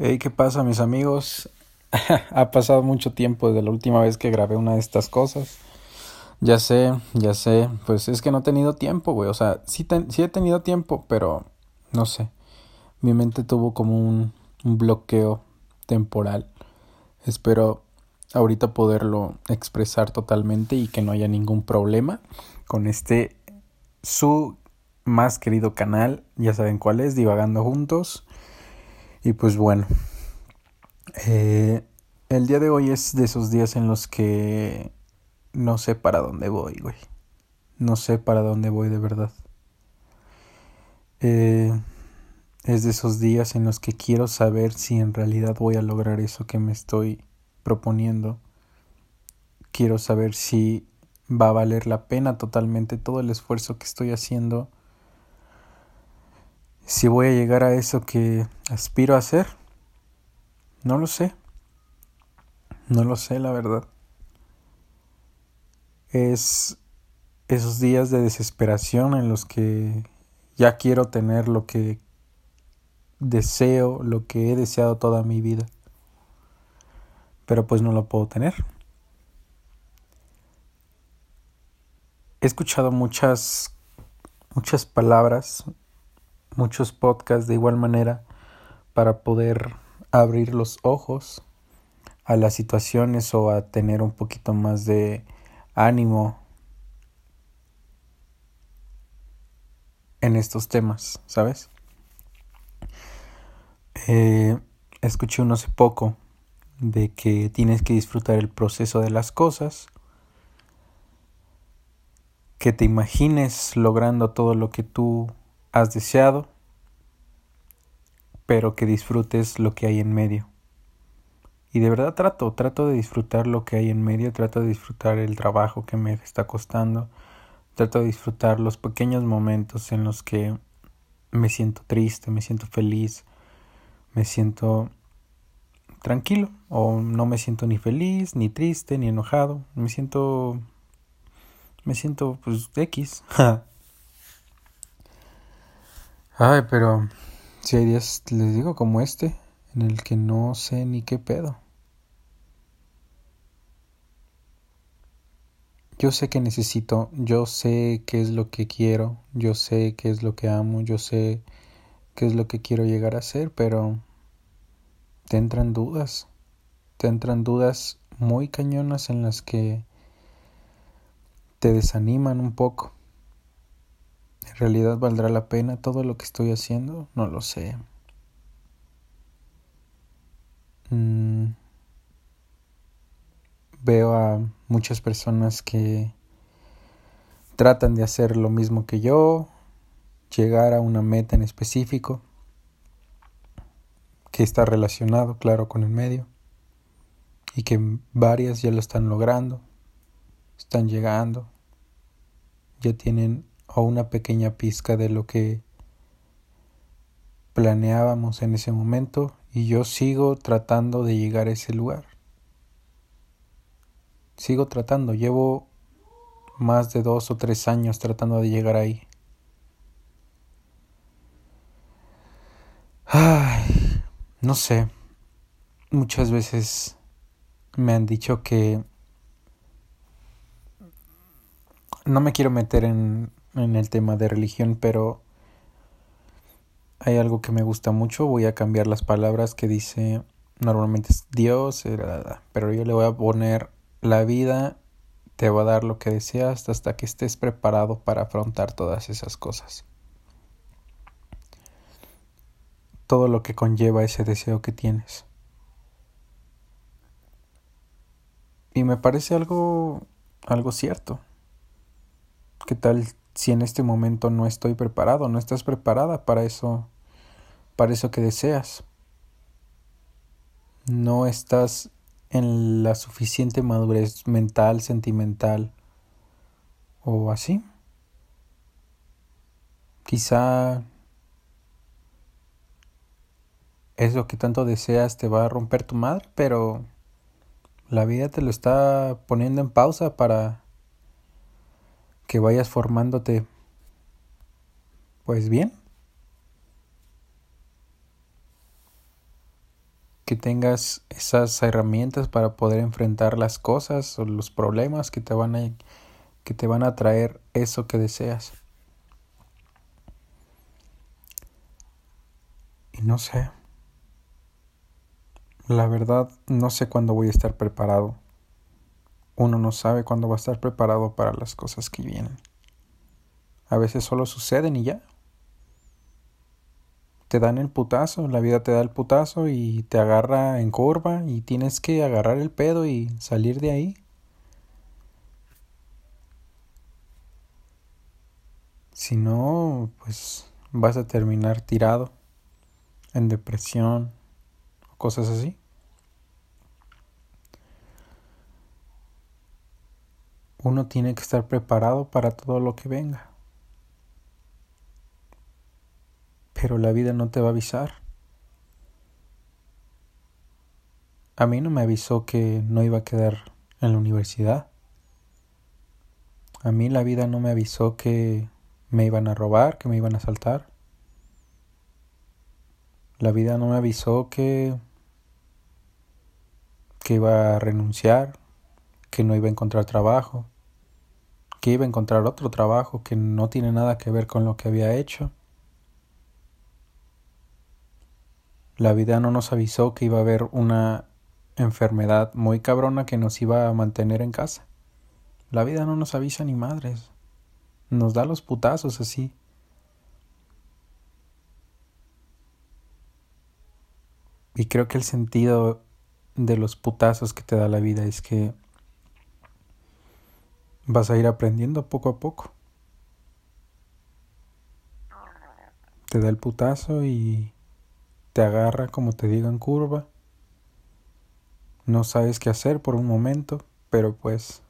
Hey, ¿qué pasa, mis amigos? ha pasado mucho tiempo desde la última vez que grabé una de estas cosas. Ya sé, ya sé, pues es que no he tenido tiempo, güey. O sea, sí, he tenido tiempo, pero no sé. Mi mente tuvo como un, un bloqueo temporal. Espero ahorita poderlo expresar totalmente y que no haya ningún problema con este su más querido canal. Ya saben cuál es, Divagando Juntos. Y pues bueno, eh, el día de hoy es de esos días en los que no sé para dónde voy, güey. No sé para dónde voy de verdad. Eh, es de esos días en los que quiero saber si en realidad voy a lograr eso que me estoy proponiendo. Quiero saber si va a valer la pena totalmente todo el esfuerzo que estoy haciendo si voy a llegar a eso que aspiro a hacer, no lo sé. No lo sé, la verdad. Es esos días de desesperación en los que ya quiero tener lo que deseo, lo que he deseado toda mi vida. Pero pues no lo puedo tener. He escuchado muchas muchas palabras muchos podcasts de igual manera para poder abrir los ojos a las situaciones o a tener un poquito más de ánimo en estos temas, ¿sabes? Eh, escuché uno hace poco de que tienes que disfrutar el proceso de las cosas, que te imagines logrando todo lo que tú has deseado, pero que disfrutes lo que hay en medio. Y de verdad trato, trato de disfrutar lo que hay en medio, trato de disfrutar el trabajo que me está costando, trato de disfrutar los pequeños momentos en los que me siento triste, me siento feliz, me siento tranquilo o no me siento ni feliz, ni triste, ni enojado, me siento me siento pues X. Ay, pero si hay días, les digo, como este, en el que no sé ni qué pedo. Yo sé que necesito, yo sé qué es lo que quiero, yo sé qué es lo que amo, yo sé qué es lo que quiero llegar a ser, pero te entran dudas, te entran dudas muy cañonas en las que te desaniman un poco. ¿En realidad valdrá la pena todo lo que estoy haciendo? No lo sé. Mm. Veo a muchas personas que tratan de hacer lo mismo que yo, llegar a una meta en específico, que está relacionado, claro, con el medio, y que varias ya lo están logrando, están llegando, ya tienen o una pequeña pizca de lo que planeábamos en ese momento y yo sigo tratando de llegar a ese lugar. Sigo tratando, llevo más de dos o tres años tratando de llegar ahí. Ay, no sé, muchas veces me han dicho que no me quiero meter en en el tema de religión, pero hay algo que me gusta mucho. Voy a cambiar las palabras que dice normalmente es Dios, eh, pero yo le voy a poner la vida te va a dar lo que deseas hasta que estés preparado para afrontar todas esas cosas. Todo lo que conlleva ese deseo que tienes. Y me parece algo algo cierto. ¿Qué tal si en este momento no estoy preparado, no estás preparada para eso, para eso que deseas. No estás en la suficiente madurez mental, sentimental o así. Quizá eso que tanto deseas te va a romper tu madre, pero la vida te lo está poniendo en pausa para que vayas formándote pues bien. que tengas esas herramientas para poder enfrentar las cosas o los problemas que te van a que te van a traer eso que deseas. Y no sé. La verdad no sé cuándo voy a estar preparado. Uno no sabe cuándo va a estar preparado para las cosas que vienen. A veces solo suceden y ya te dan el putazo, la vida te da el putazo y te agarra en curva y tienes que agarrar el pedo y salir de ahí. Si no, pues vas a terminar tirado en depresión o cosas así. Uno tiene que estar preparado para todo lo que venga. pero la vida no te va a avisar. A mí no me avisó que no iba a quedar en la universidad. A mí la vida no me avisó que me iban a robar, que me iban a asaltar. La vida no me avisó que que iba a renunciar, que no iba a encontrar trabajo, que iba a encontrar otro trabajo que no tiene nada que ver con lo que había hecho. La vida no nos avisó que iba a haber una enfermedad muy cabrona que nos iba a mantener en casa. La vida no nos avisa ni madres. Nos da los putazos así. Y creo que el sentido de los putazos que te da la vida es que vas a ir aprendiendo poco a poco. Te da el putazo y te agarra, como te digo, en curva. No sabes qué hacer por un momento, pero pues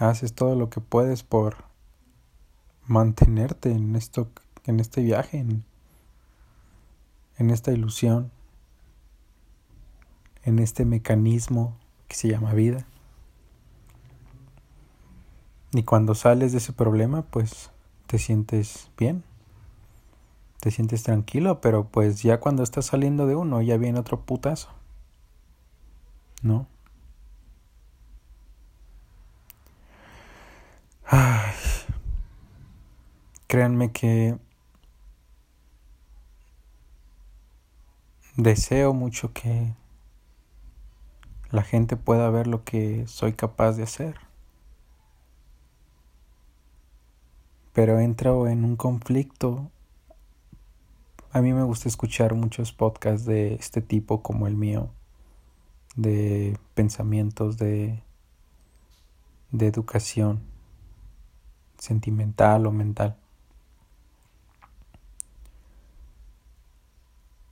haces todo lo que puedes por mantenerte en esto, en este viaje, en, en esta ilusión, en este mecanismo que se llama vida. Y cuando sales de ese problema, pues te sientes bien te sientes tranquilo, pero pues ya cuando estás saliendo de uno ya viene otro putazo. ¿No? Ay. Créanme que deseo mucho que la gente pueda ver lo que soy capaz de hacer. Pero entro en un conflicto a mí me gusta escuchar muchos podcasts de este tipo como el mío, de pensamientos de, de educación sentimental o mental.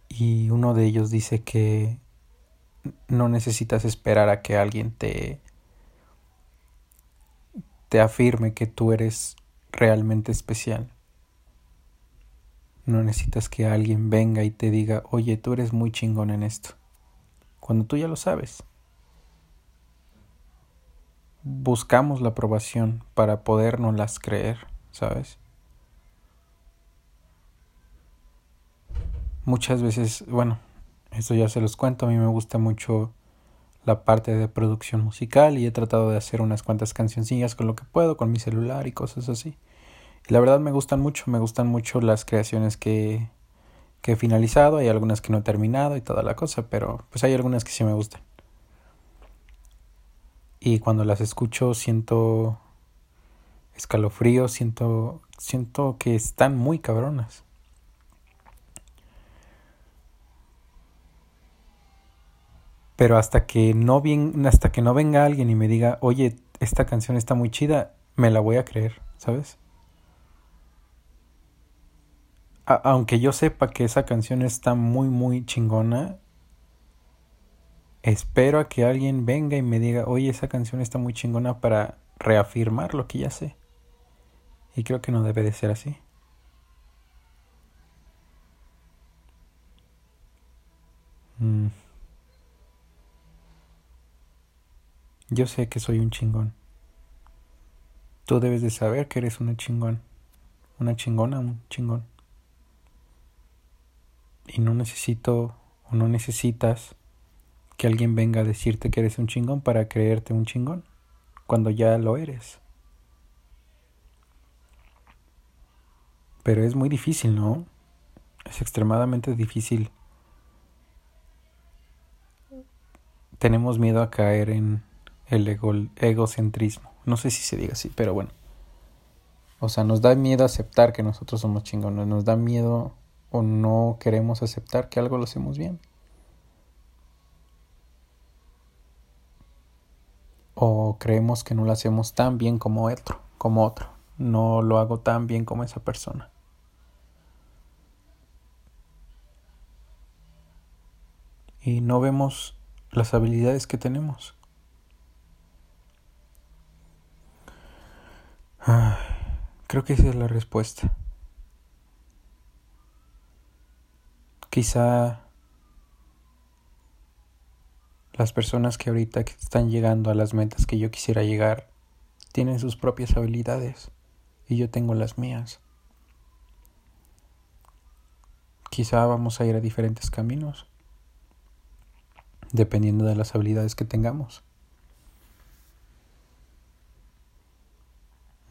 Y uno de ellos dice que no necesitas esperar a que alguien te te afirme que tú eres realmente especial. No necesitas que alguien venga y te diga, oye, tú eres muy chingón en esto. Cuando tú ya lo sabes. Buscamos la aprobación para podernos creer, ¿sabes? Muchas veces, bueno, esto ya se los cuento, a mí me gusta mucho la parte de producción musical y he tratado de hacer unas cuantas cancioncillas con lo que puedo, con mi celular y cosas así. Y la verdad me gustan mucho, me gustan mucho las creaciones que, que he finalizado, hay algunas que no he terminado y toda la cosa, pero pues hay algunas que sí me gustan. Y cuando las escucho siento escalofrío, siento, siento que están muy cabronas. Pero hasta que no bien, hasta que no venga alguien y me diga, oye, esta canción está muy chida, me la voy a creer, ¿sabes? aunque yo sepa que esa canción está muy, muy chingona, espero a que alguien venga y me diga, oye, esa canción está muy chingona para reafirmar lo que ya sé. Y creo que no debe de ser así. Yo sé que soy un chingón. Tú debes de saber que eres una chingón. Una chingona, un chingón y no necesito o no necesitas que alguien venga a decirte que eres un chingón para creerte un chingón, cuando ya lo eres. Pero es muy difícil, ¿no? Es extremadamente difícil. Tenemos miedo a caer en el egocentrismo. No sé si se diga así, pero bueno. O sea, nos da miedo aceptar que nosotros somos chingones. Nos da miedo o no queremos aceptar que algo lo hacemos bien. O creemos que no lo hacemos tan bien como otro, como otro. No lo hago tan bien como esa persona. Y no vemos las habilidades que tenemos. Creo que esa es la respuesta. Quizá las personas que ahorita están llegando a las metas que yo quisiera llegar tienen sus propias habilidades y yo tengo las mías. Quizá vamos a ir a diferentes caminos dependiendo de las habilidades que tengamos.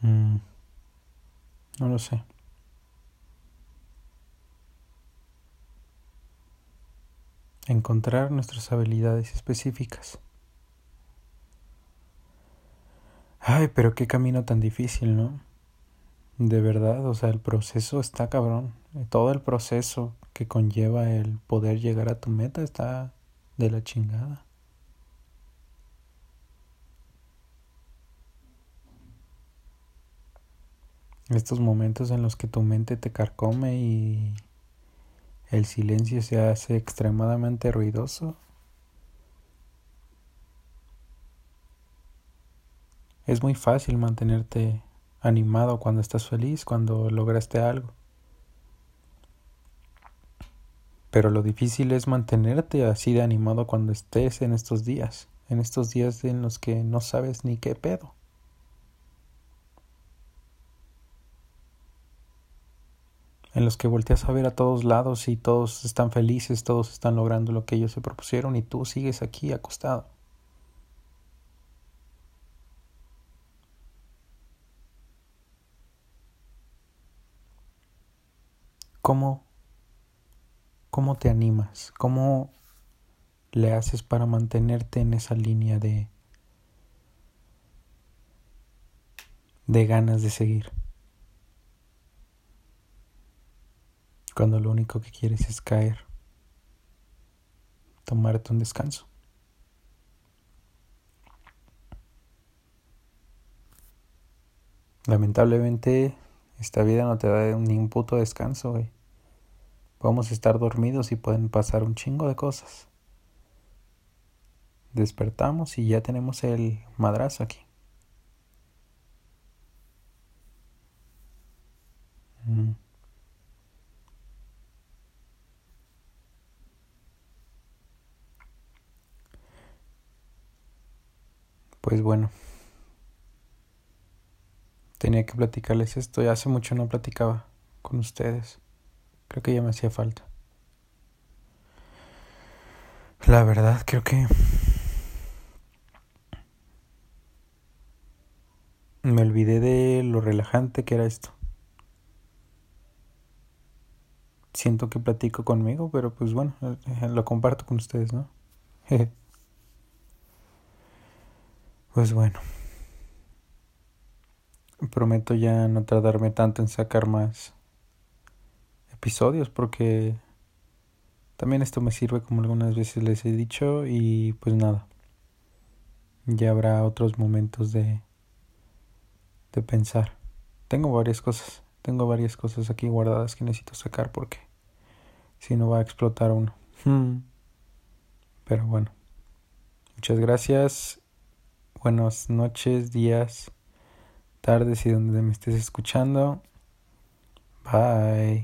Mm, no lo sé. Encontrar nuestras habilidades específicas. Ay, pero qué camino tan difícil, ¿no? De verdad, o sea, el proceso está cabrón. Todo el proceso que conlleva el poder llegar a tu meta está de la chingada. Estos momentos en los que tu mente te carcome y el silencio se hace extremadamente ruidoso. Es muy fácil mantenerte animado cuando estás feliz, cuando lograste algo. Pero lo difícil es mantenerte así de animado cuando estés en estos días, en estos días en los que no sabes ni qué pedo. En los que volteas a ver a todos lados y todos están felices, todos están logrando lo que ellos se propusieron y tú sigues aquí acostado. ¿Cómo, cómo te animas? ¿Cómo le haces para mantenerte en esa línea de, de ganas de seguir? Cuando lo único que quieres es caer, tomarte un descanso. Lamentablemente, esta vida no te da ni un puto descanso, güey. Podemos estar dormidos y pueden pasar un chingo de cosas. Despertamos y ya tenemos el madrazo aquí. Mm. Pues bueno, tenía que platicarles esto. Ya hace mucho no platicaba con ustedes. Creo que ya me hacía falta. La verdad, creo que me olvidé de lo relajante que era esto. Siento que platico conmigo, pero pues bueno, eh, lo comparto con ustedes, ¿no? Pues bueno. Prometo ya no tardarme tanto en sacar más episodios porque también esto me sirve como algunas veces les he dicho y pues nada. Ya habrá otros momentos de de pensar. Tengo varias cosas, tengo varias cosas aquí guardadas que necesito sacar porque si no va a explotar uno. Pero bueno. Muchas gracias buenas noches, días, tardes y donde me estés escuchando. Bye.